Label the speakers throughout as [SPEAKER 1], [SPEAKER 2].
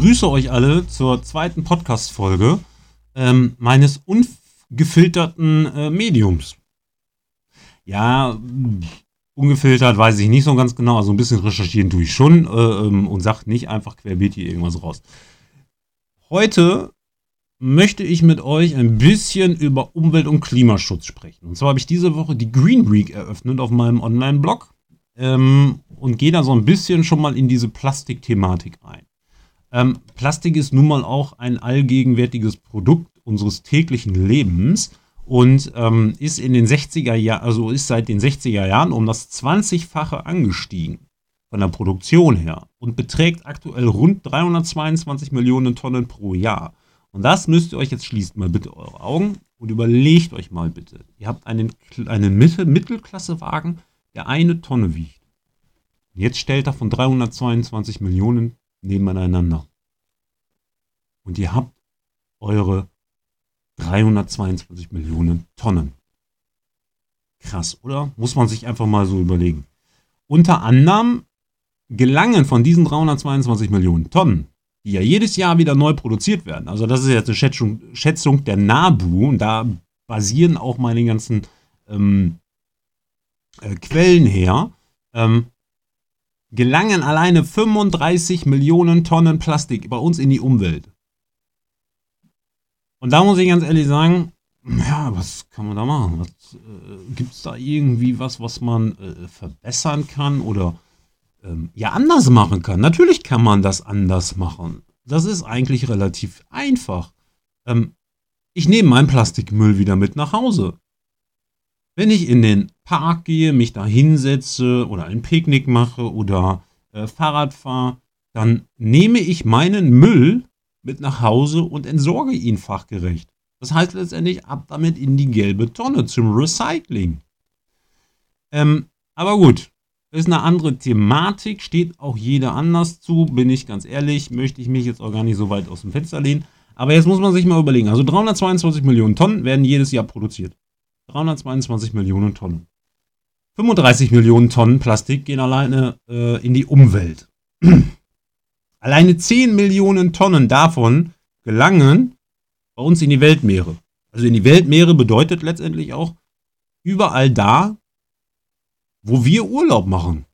[SPEAKER 1] begrüße euch alle zur zweiten Podcast-Folge ähm, meines ungefilterten äh, Mediums. Ja, ungefiltert weiß ich nicht so ganz genau, also ein bisschen recherchieren tue ich schon äh, ähm, und sage nicht einfach querbeet hier irgendwas raus. Heute möchte ich mit euch ein bisschen über Umwelt- und Klimaschutz sprechen. Und zwar habe ich diese Woche die Green Week eröffnet auf meinem Online-Blog ähm, und gehe da so ein bisschen schon mal in diese Plastikthematik rein. Ähm, Plastik ist nun mal auch ein allgegenwärtiges Produkt unseres täglichen Lebens und ähm, ist in den 60er Jahren, also ist seit den 60er Jahren um das 20-fache angestiegen von der Produktion her und beträgt aktuell rund 322 Millionen Tonnen pro Jahr. Und das müsst ihr euch jetzt schließt mal bitte eure Augen und überlegt euch mal bitte. Ihr habt einen, einen Mittel, Mittelklassewagen, der eine Tonne wiegt. Jetzt stellt er von 322 Millionen nebeneinander. Und ihr habt eure 322 Millionen Tonnen. Krass, oder? Muss man sich einfach mal so überlegen. Unter anderem gelangen von diesen 322 Millionen Tonnen, die ja jedes Jahr wieder neu produziert werden, also das ist jetzt eine Schätzung, Schätzung der NABU, und da basieren auch meine ganzen ähm, äh, Quellen her, ähm, gelangen alleine 35 Millionen Tonnen Plastik bei uns in die Umwelt. Und da muss ich ganz ehrlich sagen, ja, was kann man da machen? Äh, Gibt es da irgendwie was, was man äh, verbessern kann oder ähm, ja anders machen kann? Natürlich kann man das anders machen. Das ist eigentlich relativ einfach. Ähm, ich nehme meinen Plastikmüll wieder mit nach Hause. Wenn ich in den Park gehe, mich da hinsetze oder ein Picknick mache oder äh, Fahrrad fahre, dann nehme ich meinen Müll mit nach Hause und entsorge ihn fachgerecht. Das heißt letztendlich ab damit in die gelbe Tonne zum Recycling. Ähm, aber gut, ist eine andere Thematik, steht auch jeder anders zu, bin ich ganz ehrlich, möchte ich mich jetzt auch gar nicht so weit aus dem Fenster lehnen. Aber jetzt muss man sich mal überlegen, also 322 Millionen Tonnen werden jedes Jahr produziert. 322 Millionen Tonnen. 35 Millionen Tonnen Plastik gehen alleine äh, in die Umwelt. Alleine 10 Millionen Tonnen davon gelangen bei uns in die Weltmeere. Also in die Weltmeere bedeutet letztendlich auch überall da, wo wir Urlaub machen.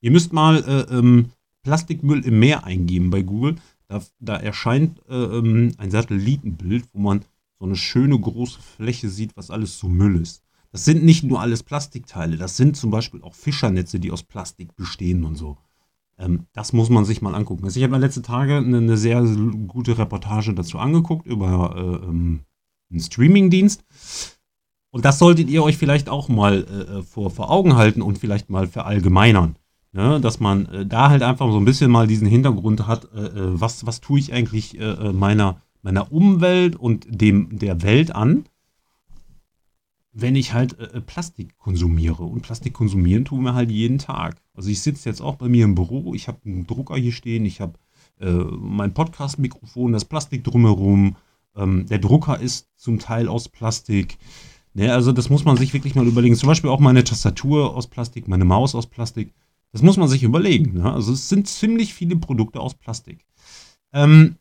[SPEAKER 1] Ihr müsst mal äh, ähm, Plastikmüll im Meer eingeben bei Google. Da, da erscheint äh, ähm, ein Satellitenbild, wo man so eine schöne große Fläche sieht, was alles so Müll ist. Das sind nicht nur alles Plastikteile, das sind zum Beispiel auch Fischernetze, die aus Plastik bestehen und so. Ähm, das muss man sich mal angucken. Also ich habe mir letzte Tage eine, eine, sehr gute Reportage dazu angeguckt über äh, ähm, einen Streamingdienst. Und das solltet ihr euch vielleicht auch mal äh, äh, vor, vor Augen halten und vielleicht mal verallgemeinern. Ne? Dass man äh, da halt einfach so ein bisschen mal diesen Hintergrund hat, äh, äh was, was tue ich eigentlich meiner, meiner Umwelt und dem der Welt an wenn ich halt äh, Plastik konsumiere. Und Plastik konsumieren tun wir halt jeden Tag. Also ich sitze jetzt auch bei mir im Büro, ich habe einen Drucker hier stehen, ich habe äh, mein Podcast-Mikrofon, das Plastik drumherum. Ähm, der Drucker ist zum Teil aus Plastik. Ne, also das muss man sich wirklich mal überlegen. Zum Beispiel auch meine Tastatur aus Plastik, meine Maus aus Plastik. Das muss man sich überlegen. Ne? Also es sind ziemlich viele Produkte aus Plastik. Ähm,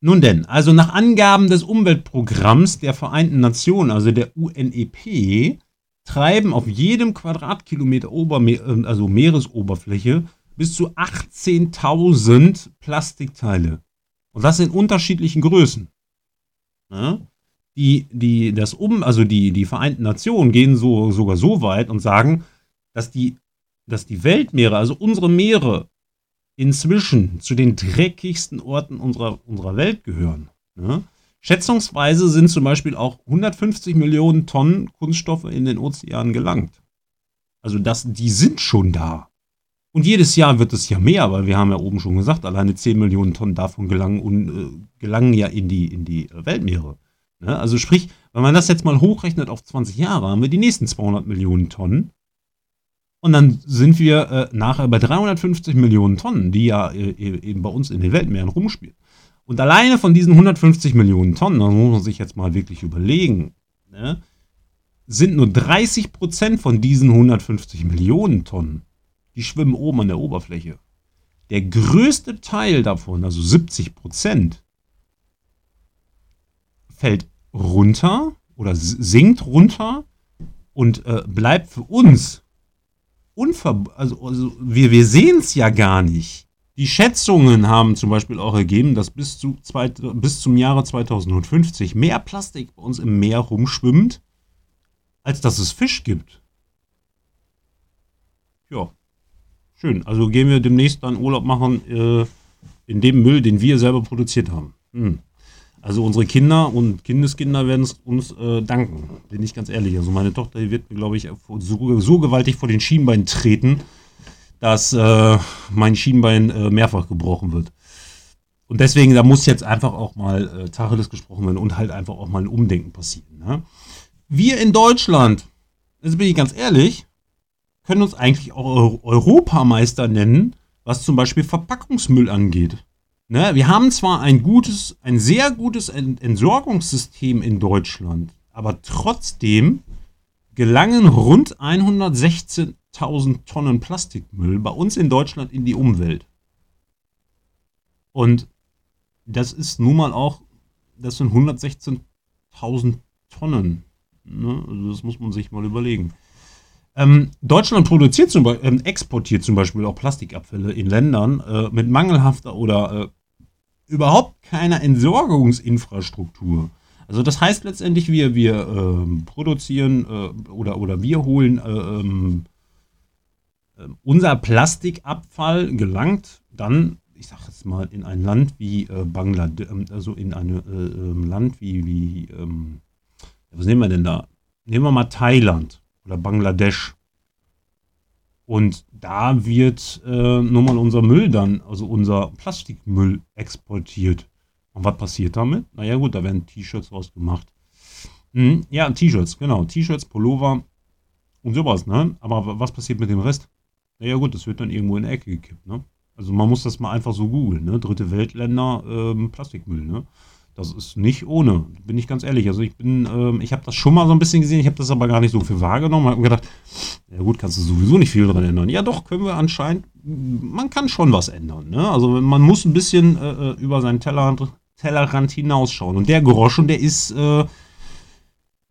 [SPEAKER 1] nun denn, also nach Angaben des Umweltprogramms der Vereinten Nationen, also der UNEP, treiben auf jedem Quadratkilometer Oberme also Meeresoberfläche bis zu 18.000 Plastikteile. Und das in unterschiedlichen Größen. Ja? Die, die, das um, also die, die Vereinten Nationen gehen so, sogar so weit und sagen, dass die, dass die Weltmeere, also unsere Meere, inzwischen zu den dreckigsten Orten unserer, unserer Welt gehören. Ne? Schätzungsweise sind zum Beispiel auch 150 Millionen Tonnen Kunststoffe in den Ozeanen gelangt. Also das, die sind schon da. Und jedes Jahr wird es ja mehr, weil wir haben ja oben schon gesagt, alleine 10 Millionen Tonnen davon gelangen, und, äh, gelangen ja in die, in die Weltmeere. Ne? Also sprich, wenn man das jetzt mal hochrechnet auf 20 Jahre, haben wir die nächsten 200 Millionen Tonnen. Und dann sind wir äh, nachher bei 350 Millionen Tonnen, die ja äh, eben bei uns in den Weltmeeren rumspielen. Und alleine von diesen 150 Millionen Tonnen, das muss man sich jetzt mal wirklich überlegen, ne, sind nur 30 Prozent von diesen 150 Millionen Tonnen, die schwimmen oben an der Oberfläche. der größte Teil davon, also 70 Prozent, fällt runter oder sinkt runter und äh, bleibt für uns unver also, also wir, wir sehen es ja gar nicht. Die Schätzungen haben zum Beispiel auch ergeben, dass bis, zu zwei, bis zum Jahre 2050 mehr Plastik bei uns im Meer rumschwimmt, als dass es Fisch gibt. Ja, schön. Also gehen wir demnächst dann Urlaub machen äh, in dem Müll, den wir selber produziert haben. Hm. Also unsere Kinder und Kindeskinder werden es uns äh, danken, bin ich ganz ehrlich. Also meine Tochter wird mir, glaube ich, so, so, gewaltig vor den Schienbein treten, dass äh, mein Schienbein äh, mehrfach gebrochen wird. Und deswegen, da muss jetzt einfach auch mal äh, Tacheles gesprochen werden und halt einfach auch mal ein Umdenken passieren. Ne? Wir in Deutschland, jetzt bin ich ganz ehrlich, können uns eigentlich auch Europameister nennen, was zum Beispiel Verpackungsmüll angeht. Ne, wir haben zwar ein gutes, ein sehr gutes Entsorgungssystem in Deutschland, aber trotzdem gelangen rund 116.000 Tonnen Plastikmüll bei uns in Deutschland in die Umwelt. Und das ist nun mal auch, das sind 116.000 Tonnen. Ne? Also das muss man sich mal überlegen. Ähm, Deutschland produziert zum Beispiel, äh, exportiert zum Beispiel auch Plastikabfälle in Ländern äh, mit mangelhafter oder äh, überhaupt keiner Entsorgungsinfrastruktur. Also das heißt letztendlich, wir, wir ähm, produzieren äh, oder, oder wir holen äh, ähm, äh, unser Plastikabfall gelangt dann, ich sage jetzt mal, in ein Land wie äh, Bangladesch, ähm, also in ein äh, ähm, Land wie, wie ähm, was nehmen wir denn da? Nehmen wir mal Thailand oder Bangladesch. Und da wird äh, nur mal unser Müll dann, also unser Plastikmüll exportiert. Und was passiert damit? Naja gut, da werden T-Shirts rausgemacht. Hm, ja, T-Shirts, genau. T-Shirts, Pullover und sowas, ne? Aber was passiert mit dem Rest? Naja gut, das wird dann irgendwo in die Ecke gekippt, ne? Also man muss das mal einfach so googeln, ne? Dritte Weltländer, ähm, Plastikmüll, ne? Das ist nicht ohne, bin ich ganz ehrlich. Also ich bin, ähm, ich habe das schon mal so ein bisschen gesehen, ich habe das aber gar nicht so viel wahrgenommen. Ich habe gedacht, ja gut, kannst du sowieso nicht viel dran ändern. Ja doch, können wir anscheinend, man kann schon was ändern. Ne? Also man muss ein bisschen äh, äh über seinen Tellerrand, Tellerrand hinausschauen. Und der Groschen, der ist, äh,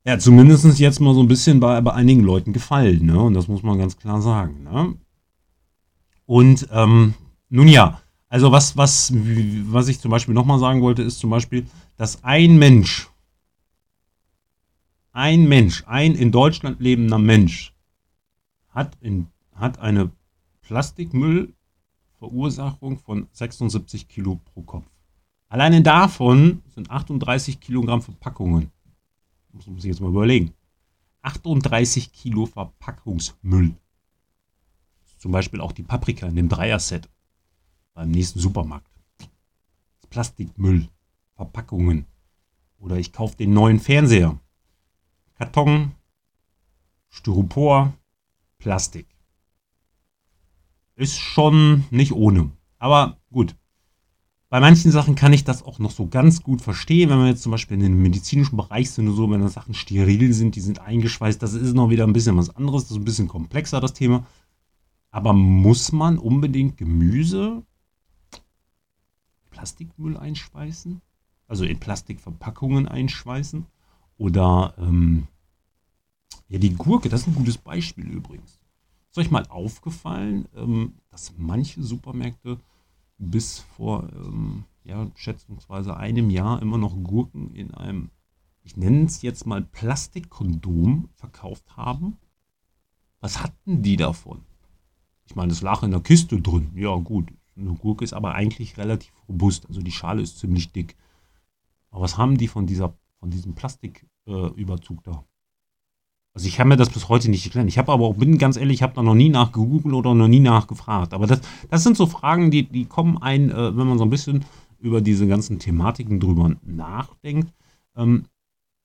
[SPEAKER 1] ja, zumindest jetzt mal so ein bisschen bei, bei einigen Leuten gefallen. Ne? Und das muss man ganz klar sagen. Ne? Und ähm, nun ja, also was, was, was ich zum Beispiel nochmal sagen wollte, ist zum Beispiel, dass ein Mensch, ein Mensch, ein in Deutschland lebender Mensch, hat, in, hat eine Plastikmüllverursachung von 76 Kilo pro Kopf. Alleine davon sind 38 Kilogramm Verpackungen. Muss man sich jetzt mal überlegen. 38 Kilo Verpackungsmüll. Zum Beispiel auch die Paprika in dem Dreier-Set beim nächsten Supermarkt. Plastikmüll, Verpackungen. Oder ich kaufe den neuen Fernseher. Karton, Styropor, Plastik. Ist schon nicht ohne. Aber gut. Bei manchen Sachen kann ich das auch noch so ganz gut verstehen, wenn wir jetzt zum Beispiel in den medizinischen Bereich sind und so, wenn da Sachen steril sind, die sind eingeschweißt, das ist noch wieder ein bisschen was anderes, das ist ein bisschen komplexer, das Thema. Aber muss man unbedingt Gemüse Plastikmüll einschweißen, also in Plastikverpackungen einschweißen. Oder ähm, ja, die Gurke, das ist ein gutes Beispiel übrigens. Ist euch mal aufgefallen, ähm, dass manche Supermärkte bis vor ähm, ja, schätzungsweise einem Jahr immer noch Gurken in einem, ich nenne es jetzt mal Plastikkondom verkauft haben? Was hatten die davon? Ich meine, es lag in der Kiste drin. Ja, gut, eine Gurke ist aber eigentlich relativ robust, also die Schale ist ziemlich dick. Aber was haben die von, dieser, von diesem Plastiküberzug äh, da? Also ich kann mir das bis heute nicht erklären. Ich habe aber auch, bin ganz ehrlich, ich habe da noch nie nachgegoogelt oder noch nie nachgefragt. Aber das, das sind so Fragen, die, die kommen ein, äh, wenn man so ein bisschen über diese ganzen Thematiken drüber nachdenkt. Ähm,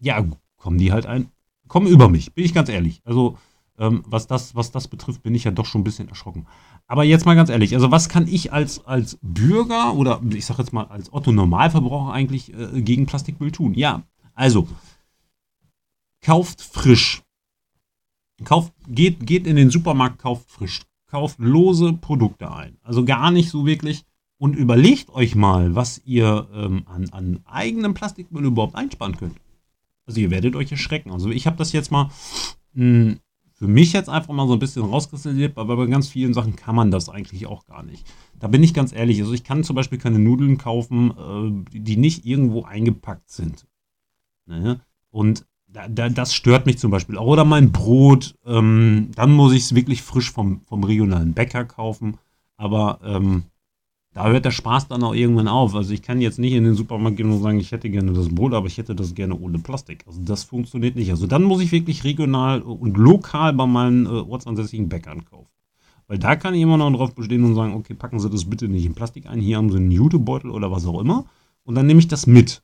[SPEAKER 1] ja, kommen die halt ein, kommen über mich, bin ich ganz ehrlich. Also ähm, was, das, was das betrifft, bin ich ja doch schon ein bisschen erschrocken. Aber jetzt mal ganz ehrlich, also was kann ich als, als Bürger oder ich sage jetzt mal als Otto Normalverbraucher eigentlich äh, gegen Plastikmüll tun? Ja, also kauft frisch. Kauft, geht, geht in den Supermarkt, kauft frisch. kauft lose Produkte ein. Also gar nicht so wirklich. Und überlegt euch mal, was ihr ähm, an, an eigenem Plastikmüll überhaupt einsparen könnt. Also ihr werdet euch erschrecken. Also ich habe das jetzt mal mh, hm, für mich jetzt einfach mal so ein bisschen rauskristallisiert, aber bei ganz vielen Sachen kann man das eigentlich auch gar nicht. Da bin ich ganz ehrlich. Also ich kann zum Beispiel keine Nudeln kaufen, äh, die nicht irgendwo eingepackt sind. Ne? Und da, da, das stört mich zum Beispiel. Oder mein Brot, ähm, dann muss ich es wirklich frisch vom, vom regionalen Bäcker kaufen. Aber ähm, da hört der Spaß dann auch irgendwann auf. Also ich kann jetzt nicht in den Supermarkt gehen und sagen, ich hätte gerne das Brot, aber ich hätte das gerne ohne Plastik. Also das funktioniert nicht. Also dann muss ich wirklich regional und lokal bei meinen äh, ortsansässigen Bäckern kaufen. Weil da kann ich immer noch drauf bestehen und sagen, okay, packen Sie das bitte nicht in Plastik ein, hier haben Sie einen Jutebeutel oder was auch immer. Und dann nehme ich das mit.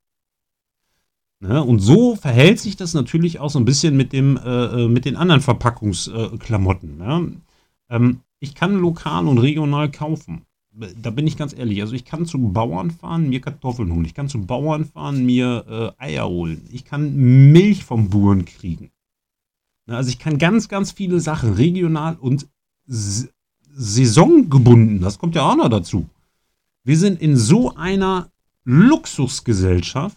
[SPEAKER 1] Ne? Und so verhält sich das natürlich auch so ein bisschen mit, dem, äh, äh mit den anderen Verpackungsklamotten. Ne? Ähm, ich kann lokal und regional kaufen da bin ich ganz ehrlich, also ich kann zum Bauern fahren, mir Kartoffeln holen. Ich kann zum Bauern fahren, mir äh, Eier holen. Ich kann Milch vom Buren kriegen. Also ich kann ganz, ganz viele Sachen regional und saisongebunden, das kommt ja auch noch dazu. Wir sind in so einer Luxusgesellschaft,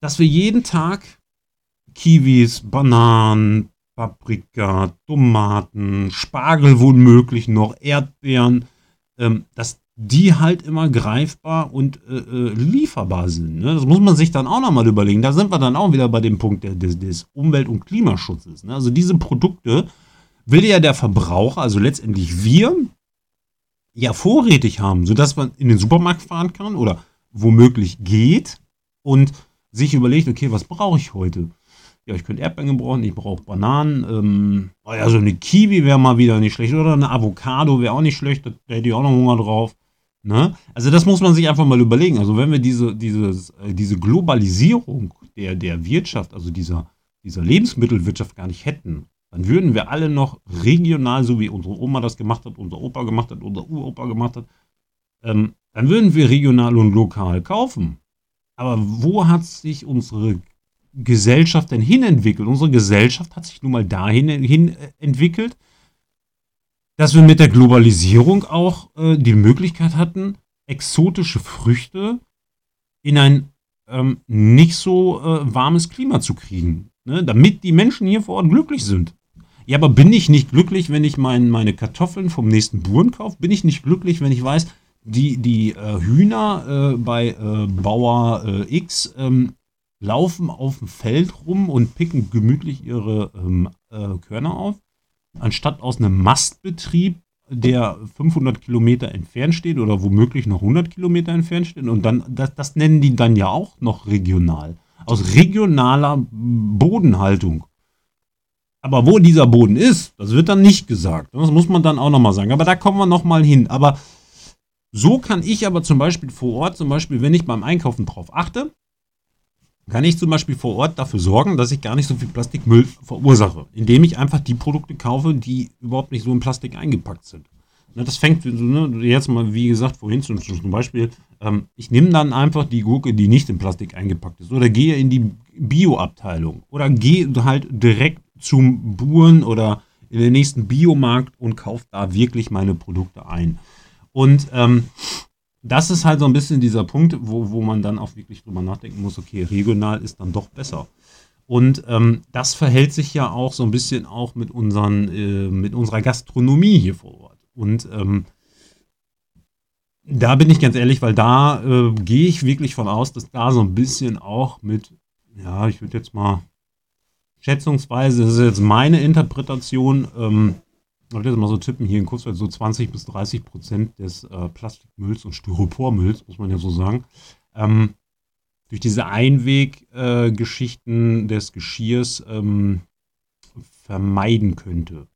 [SPEAKER 1] dass wir jeden Tag Kiwis, Bananen, Paprika, Tomaten, Spargel womöglich noch, Erdbeeren, ähm, dass die halt immer greifbar und äh, äh, lieferbar sind. Ne? Das muss man sich dann auch nochmal überlegen. Da sind wir dann auch wieder bei dem Punkt des, des Umwelt- und Klimaschutzes. Ne? Also diese Produkte will ja der Verbraucher, also letztendlich wir, ja vorrätig haben, sodass man in den Supermarkt fahren kann oder womöglich geht und sich überlegt, okay, was brauche ich heute? Ja, ich könnte Erdbeeren gebrauchen, ich brauche Bananen. Ähm, oh ja, so eine Kiwi wäre mal wieder nicht schlecht. Oder eine Avocado wäre auch nicht schlecht, da hätte ich auch noch Hunger drauf. Ne? Also das muss man sich einfach mal überlegen. Also wenn wir diese, dieses, äh, diese Globalisierung der, der Wirtschaft, also dieser, dieser Lebensmittelwirtschaft gar nicht hätten, dann würden wir alle noch regional, so wie unsere Oma das gemacht hat, unser Opa gemacht hat, unser Uropa gemacht hat, ähm, dann würden wir regional und lokal kaufen. Aber wo hat sich unsere Gesellschaft denn hin entwickelt? Unsere Gesellschaft hat sich nun mal dahin hin äh, entwickelt, dass wir mit der Globalisierung auch äh, die Möglichkeit hatten, exotische Früchte in ein ähm, nicht so äh, warmes Klima zu kriegen, ne? damit die Menschen hier vor Ort glücklich sind. Ja, aber bin ich nicht glücklich, wenn ich mein, meine Kartoffeln vom nächsten Buren kaufe? Bin ich nicht glücklich, wenn ich weiß, die, die äh, Hühner äh, bei äh, Bauer X ähm, laufen auf dem Feld rum und picken gemütlich ihre ähm, äh, Körner auf, anstatt aus einem Mastbetrieb, der 500 Kilometer entfernt steht oder womöglich noch 100 Kilometer entfernt steht. Und dann, das, das nennen die dann ja auch noch regional. Aus regionaler Bodenhaltung. Aber wo dieser Boden ist, das wird dann nicht gesagt. Das muss man dann auch nochmal sagen. Aber da kommen wir nochmal hin. Aber so kann ich aber zum Beispiel vor Ort, zum Beispiel, wenn ich beim Einkaufen drauf achte, kann ich zum Beispiel vor Ort dafür sorgen, dass ich gar nicht so viel Plastikmüll verursache, indem ich einfach die Produkte kaufe, die überhaupt nicht so in Plastik eingepackt sind. Ne, das fängt ne, jetzt mal, wie gesagt, vorhin zum, Beispiel, ähm, ich nehme dann einfach die Gurke, die nicht in Plastik eingepackt ist, oder gehe in die Bio-Abteilung oder gehe halt direkt zum Buren oder in den nächsten Biomarkt und kaufe da wirklich meine Produkte ein. Und ähm, das ist halt so ein bisschen dieser Punkt, wo, wo man dann auch wirklich drüber nachdenken muss, okay, regional ist dann doch besser. Und ähm, das verhält sich ja auch so ein bisschen auch mit, unseren, äh, mit unserer Gastronomie hier vor Ort. Und ähm, da bin ich ganz ehrlich, weil da äh, gehe ich wirklich von aus, dass da so ein bisschen auch mit, ja, ich würde jetzt mal schätzungsweise, das ist jetzt meine Interpretation, ähm, ich wollte jetzt mal so tippen, hier in Kurzwald so 20 bis 30 Prozent des äh, Plastikmülls und Styropormülls, muss man ja so sagen, ähm, durch diese Einweggeschichten äh, des Geschirrs ähm, vermeiden könnte.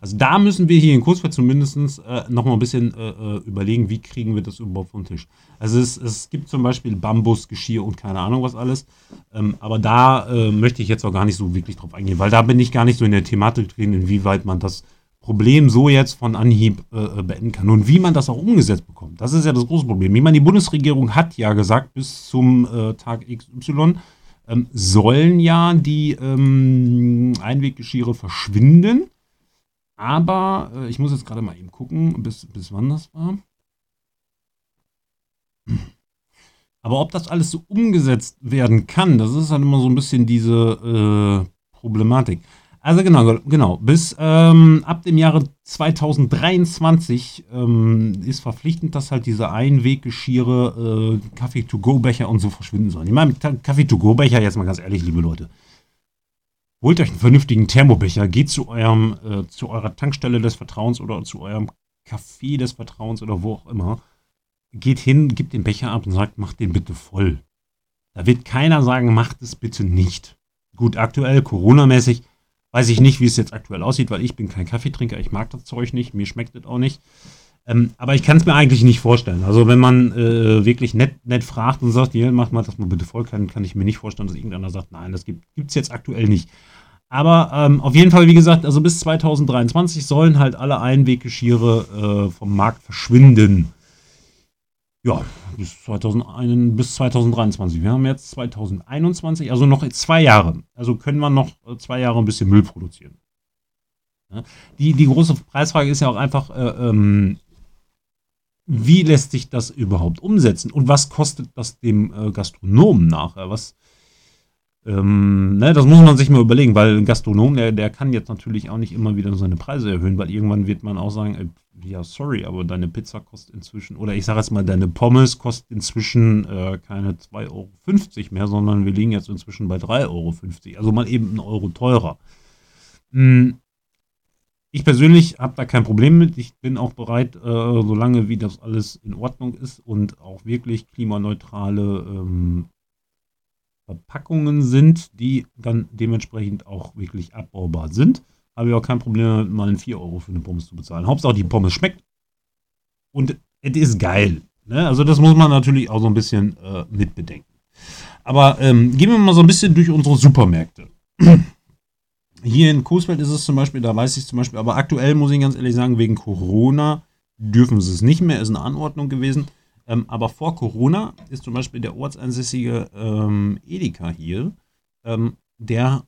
[SPEAKER 1] Also da müssen wir hier in Kurzwald zumindest äh, noch mal ein bisschen äh, äh, überlegen, wie kriegen wir das überhaupt vom Tisch. Also es, es gibt zum Beispiel Bambus, Geschirr und keine Ahnung was alles. Ähm, aber da äh, möchte ich jetzt auch gar nicht so wirklich drauf eingehen, weil da bin ich gar nicht so in der Thematik drin, inwieweit man das Problem so jetzt von Anhieb äh, beenden kann. Und wie man das auch umgesetzt bekommt, das ist ja das große Problem. Ich meine, die Bundesregierung hat ja gesagt, bis zum äh, Tag XY ähm, sollen ja die ähm, Einweggeschirre verschwinden. aber äh, ich muss jetzt gerade mal eben gucken, bis, bis wann das war. Aber ob das alles so umgesetzt werden kann, das ist halt immer so ein bisschen diese äh, Problematik. Also genau, genau. Bis ähm, ab dem Jahre 2023 ähm, ist verpflichtend, dass halt diese Einweggeschirre, äh, Kaffee-to-go-Becher und so verschwinden sollen. Ich meine, Kaffee-to-go-Becher, jetzt mal ganz ehrlich, liebe Leute. Holt euch einen vernünftigen Thermobecher, geht zu eurem, äh, zu eurer Tankstelle des Vertrauens oder zu eurem Café des Vertrauens oder wo auch immer. Geht hin, gibt den Becher ab und sagt, macht den bitte voll. Da wird keiner sagen, macht es bitte nicht. Gut, aktuell, Corona-mäßig, weiß ich nicht, wie es jetzt aktuell aussieht, weil ich bin kein Kaffeetrinker, ich mag das Zeug nicht, mir schmeckt es auch nicht. Ähm, aber ich kann es mir eigentlich nicht vorstellen. Also wenn man äh, wirklich nett, nett fragt und sagt, hier, mach mal das mal bitte voll, kann, kann ich mir nicht vorstellen, dass irgendeiner sagt, nein, das gibt es jetzt aktuell nicht. Aber ähm, auf jeden Fall, wie gesagt, also bis 2023 sollen halt alle Einweggeschirre äh, vom Markt verschwinden. Ja, bis, 2001, bis 2023. Wir haben jetzt 2021, also noch zwei Jahre. Also können wir noch äh, zwei Jahre ein bisschen Müll produzieren. Die, die große Preisfrage ist ja auch einfach, äh, ähm, wie lässt sich das überhaupt umsetzen und was kostet das dem äh, Gastronomen nachher? Was, ähm, ne, das muss man sich mal überlegen, weil ein Gastronom, der, der kann jetzt natürlich auch nicht immer wieder seine Preise erhöhen, weil irgendwann wird man auch sagen, äh, ja, sorry, aber deine Pizza kostet inzwischen, oder ich sage jetzt mal, deine Pommes kostet inzwischen äh, keine 2,50 Euro mehr, sondern wir liegen jetzt inzwischen bei 3,50 Euro. Also mal eben einen Euro teurer. Hm, ich persönlich habe da kein Problem mit. Ich bin auch bereit, äh, solange wie das alles in Ordnung ist und auch wirklich klimaneutrale ähm, Verpackungen sind, die dann dementsprechend auch wirklich abbaubar sind, habe ich auch kein Problem, mal einen 4 Euro für eine Pommes zu bezahlen. Hauptsache die Pommes schmeckt und es ist geil. Ne? Also das muss man natürlich auch so ein bisschen äh, mitbedenken. Aber ähm, gehen wir mal so ein bisschen durch unsere Supermärkte. Hier in Coesfeld ist es zum Beispiel, da weiß ich zum Beispiel, aber aktuell muss ich ganz ehrlich sagen, wegen Corona dürfen sie es nicht mehr, ist eine Anordnung gewesen. Ähm, aber vor Corona ist zum Beispiel der ortsansässige ähm, Edeka hier, ähm, der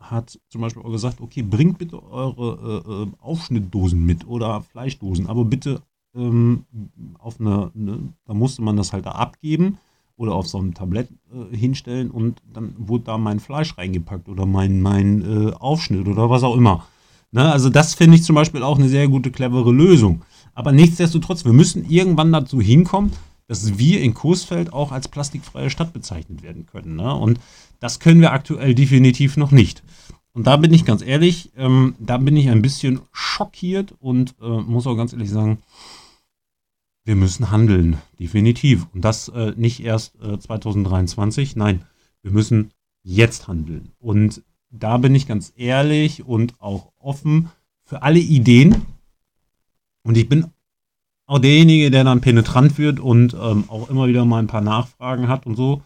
[SPEAKER 1] hat zum Beispiel auch gesagt, okay, bringt bitte eure äh, äh Aufschnittdosen mit oder Fleischdosen, aber bitte ähm, auf eine, ne, da musste man das halt da abgeben oder auf so ein Tablett äh, hinstellen und dann wurde da mein Fleisch reingepackt oder mein, mein äh, Aufschnitt oder was auch immer. Ne? Also das finde ich zum Beispiel auch eine sehr gute, clevere Lösung. Aber nichtsdestotrotz, wir müssen irgendwann dazu hinkommen, dass wir in Coesfeld auch als plastikfreie Stadt bezeichnet werden können. Ne? Und das können wir aktuell definitiv noch nicht. Und da bin ich ganz ehrlich, ähm, da bin ich ein bisschen schockiert und äh, muss auch ganz ehrlich sagen, wir müssen handeln, definitiv. Und das äh, nicht erst äh, 2023, nein, wir müssen jetzt handeln. Und da bin ich ganz ehrlich und auch offen für alle Ideen. Und ich bin auch derjenige, der dann penetrant wird und ähm, auch immer wieder mal ein paar Nachfragen hat und so.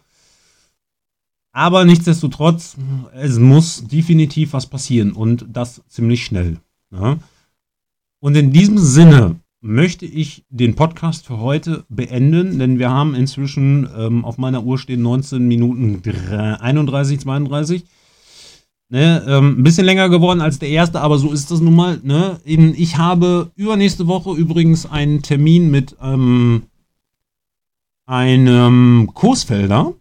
[SPEAKER 1] Aber nichtsdestotrotz, es muss definitiv was passieren und das ziemlich schnell. Ja? Und in diesem Sinne möchte ich den Podcast für heute beenden, denn wir haben inzwischen ähm, auf meiner Uhr stehen 19 Minuten 31, 32. Ne, ähm, ein bisschen länger geworden als der erste, aber so ist das nun mal. Ne? Ich habe übernächste Woche übrigens einen Termin mit ähm, einem Kursfelder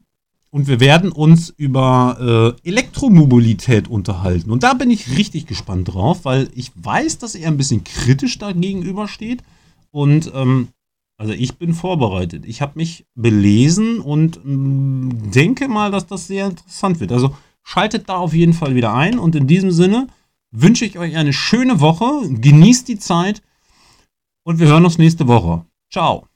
[SPEAKER 1] und wir werden uns über äh, Elektromobilität unterhalten. Und da bin ich richtig gespannt drauf, weil ich weiß, dass er ein bisschen kritisch dagegenüber steht. Und ähm, also ich bin vorbereitet. Ich habe mich belesen und ähm, denke mal, dass das sehr interessant wird. Also schaltet da auf jeden Fall wieder ein. Und in diesem Sinne wünsche ich euch eine schöne Woche. Genießt die Zeit und wir hören uns nächste Woche. Ciao.